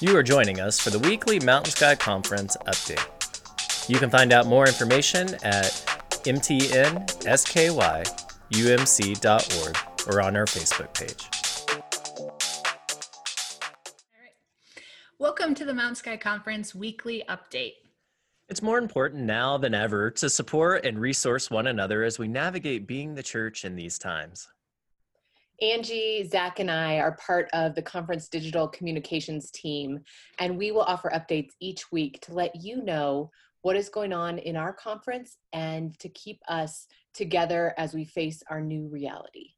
You are joining us for the weekly Mountain Sky Conference update. You can find out more information at mtnskyumc.org or on our Facebook page. Welcome to the Mountain Sky Conference weekly update. It's more important now than ever to support and resource one another as we navigate being the church in these times. Angie, Zach, and I are part of the conference digital communications team, and we will offer updates each week to let you know what is going on in our conference and to keep us together as we face our new reality.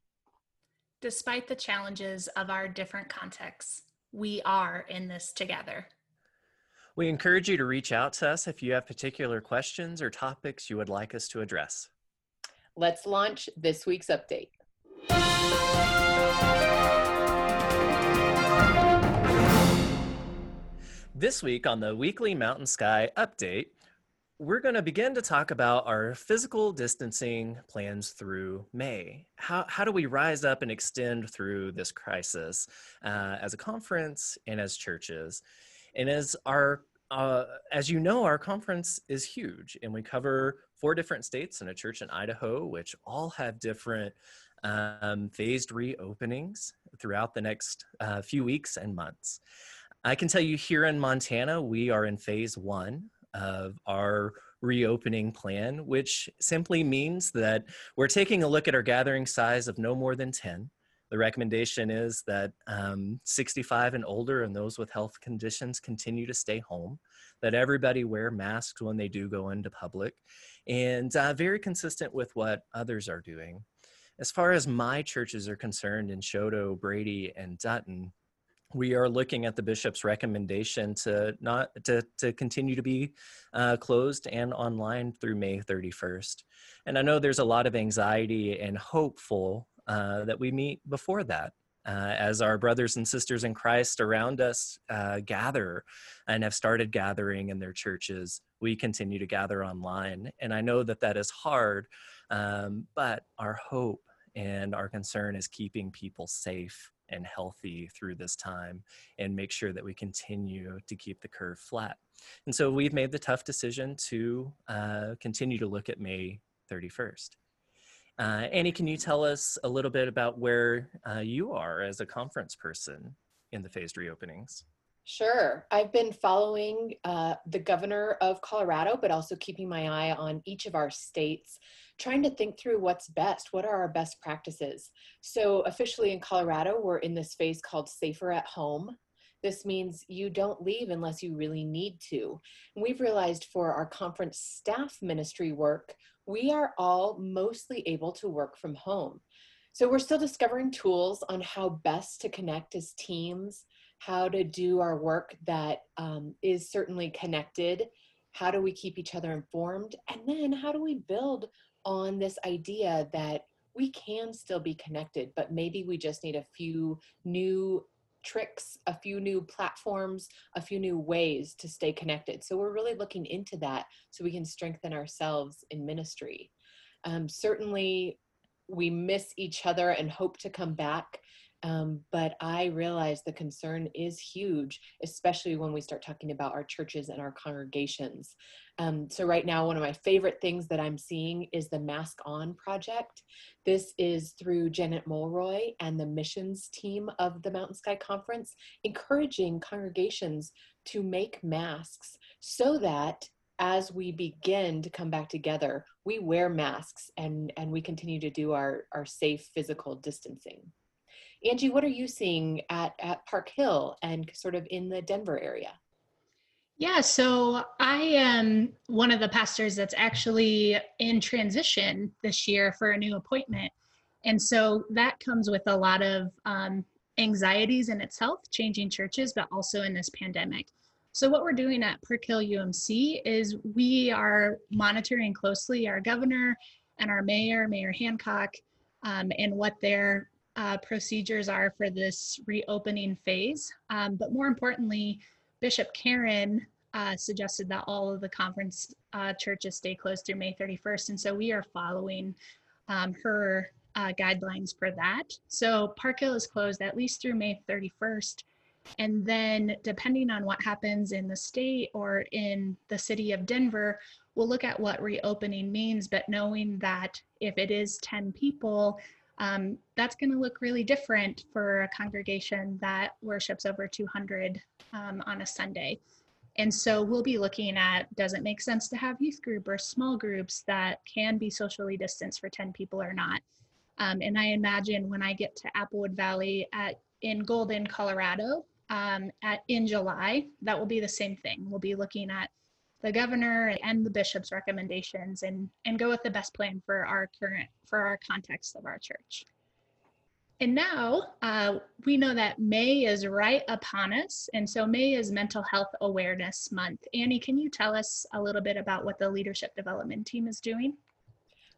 Despite the challenges of our different contexts, we are in this together. We encourage you to reach out to us if you have particular questions or topics you would like us to address. Let's launch this week's update. This week on the weekly Mountain Sky update, we're going to begin to talk about our physical distancing plans through May. How, how do we rise up and extend through this crisis uh, as a conference and as churches? And as our uh, as you know, our conference is huge, and we cover four different states and a church in Idaho, which all have different um, phased reopenings throughout the next uh, few weeks and months. I can tell you here in Montana, we are in phase one of our reopening plan, which simply means that we're taking a look at our gathering size of no more than 10. The recommendation is that um, 65 and older and those with health conditions continue to stay home, that everybody wear masks when they do go into public, and uh, very consistent with what others are doing. As far as my churches are concerned in Choteau, Brady, and Dutton, we are looking at the bishop's recommendation to not to, to continue to be uh, closed and online through May 31st. And I know there's a lot of anxiety and hopeful uh, that we meet before that. Uh, as our brothers and sisters in Christ around us uh, gather and have started gathering in their churches, we continue to gather online. And I know that that is hard, um, but our hope and our concern is keeping people safe and healthy through this time and make sure that we continue to keep the curve flat. And so we've made the tough decision to uh, continue to look at May 31st. Uh, Annie, can you tell us a little bit about where uh, you are as a conference person in the phased reopenings? Sure. I've been following uh, the governor of Colorado, but also keeping my eye on each of our states trying to think through what's best. What are our best practices? So, officially in Colorado, we're in this phase called Safer at Home. This means you don't leave unless you really need to. And we've realized for our conference staff ministry work, we are all mostly able to work from home. So, we're still discovering tools on how best to connect as teams, how to do our work that um, is certainly connected. How do we keep each other informed? And then how do we build on this idea that we can still be connected, but maybe we just need a few new tricks, a few new platforms, a few new ways to stay connected. So we're really looking into that so we can strengthen ourselves in ministry. Um, certainly, we miss each other and hope to come back um, but I realize the concern is huge, especially when we start talking about our churches and our congregations. Um, so, right now, one of my favorite things that I'm seeing is the Mask On project. This is through Janet Mulroy and the missions team of the Mountain Sky Conference, encouraging congregations to make masks so that as we begin to come back together, we wear masks and, and we continue to do our, our safe physical distancing. Angie, what are you seeing at, at Park Hill and sort of in the Denver area? Yeah, so I am one of the pastors that's actually in transition this year for a new appointment. And so that comes with a lot of um, anxieties in itself, changing churches, but also in this pandemic. So, what we're doing at Park Hill UMC is we are monitoring closely our governor and our mayor, Mayor Hancock, um, and what they're uh, procedures are for this reopening phase. Um, but more importantly, Bishop Karen uh, suggested that all of the conference uh, churches stay closed through May 31st. And so we are following um, her uh, guidelines for that. So Park Hill is closed at least through May 31st. And then, depending on what happens in the state or in the city of Denver, we'll look at what reopening means. But knowing that if it is 10 people, um, that's going to look really different for a congregation that worships over 200 um, on a Sunday. And so we'll be looking at does it make sense to have youth group or small groups that can be socially distanced for 10 people or not? Um, and I imagine when I get to Applewood Valley at in Golden, Colorado, um, at in July, that will be the same thing. We'll be looking at the governor and the bishop's recommendations and, and go with the best plan for our current, for our context of our church. And now uh, we know that May is right upon us. And so May is Mental Health Awareness Month. Annie, can you tell us a little bit about what the leadership development team is doing?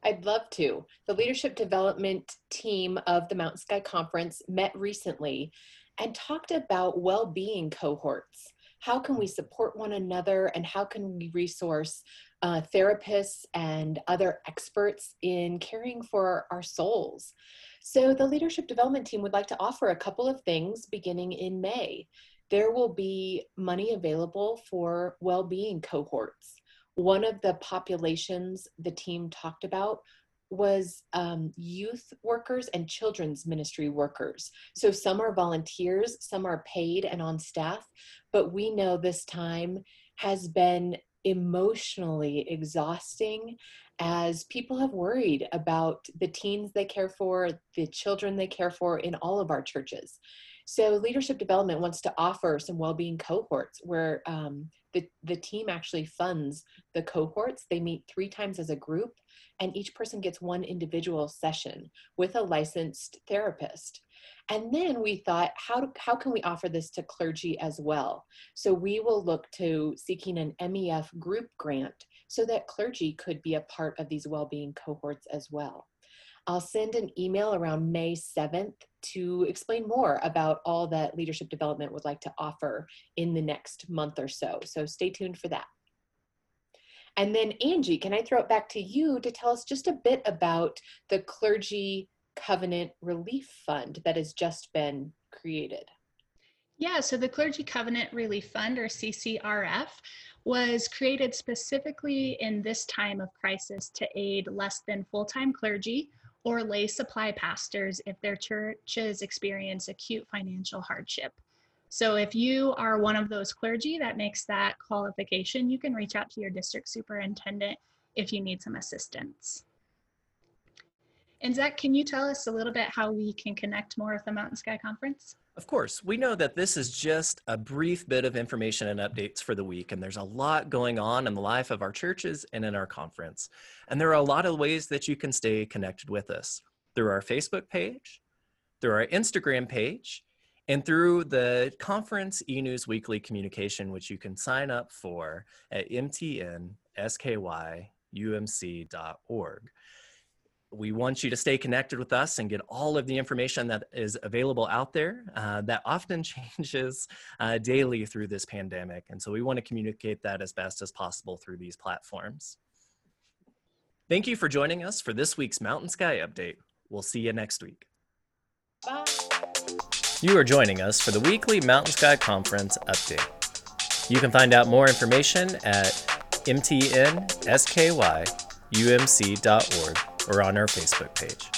I'd love to. The leadership development team of the Mountain Sky Conference met recently and talked about well being cohorts how can we support one another and how can we resource uh, therapists and other experts in caring for our souls. So the leadership development team would like to offer a couple of things beginning in May. There will be money available for well-being cohorts. One of the populations the team talked about was um, youth workers and children's ministry workers. So some are volunteers, some are paid and on staff, but we know this time has been emotionally exhausting as people have worried about the teens they care for, the children they care for in all of our churches. So leadership development wants to offer some well-being cohorts where um, the, the team actually funds the cohorts. They meet three times as a group and each person gets one individual session with a licensed therapist. And then we thought, how, how can we offer this to clergy as well? So we will look to seeking an MEF group grant so that clergy could be a part of these well-being cohorts as well. I'll send an email around May 7th to explain more about all that leadership development would like to offer in the next month or so. So stay tuned for that. And then Angie, can I throw it back to you to tell us just a bit about the Clergy Covenant Relief Fund that has just been created? Yeah, so the Clergy Covenant Relief Fund, or CCRF, was created specifically in this time of crisis to aid less than full time clergy or lay supply pastors if their churches experience acute financial hardship. So if you are one of those clergy that makes that qualification, you can reach out to your district superintendent if you need some assistance. And Zach, can you tell us a little bit how we can connect more with the Mountain Sky Conference? Of course, we know that this is just a brief bit of information and updates for the week, and there's a lot going on in the life of our churches and in our conference. And there are a lot of ways that you can stay connected with us through our Facebook page, through our Instagram page, and through the conference e-news weekly communication, which you can sign up for at mtnskyumc.org. We want you to stay connected with us and get all of the information that is available out there uh, that often changes uh, daily through this pandemic. And so we want to communicate that as best as possible through these platforms. Thank you for joining us for this week's Mountain Sky Update. We'll see you next week. Bye. You are joining us for the weekly Mountain Sky Conference update. You can find out more information at mtnskyumc.org or on our Facebook page.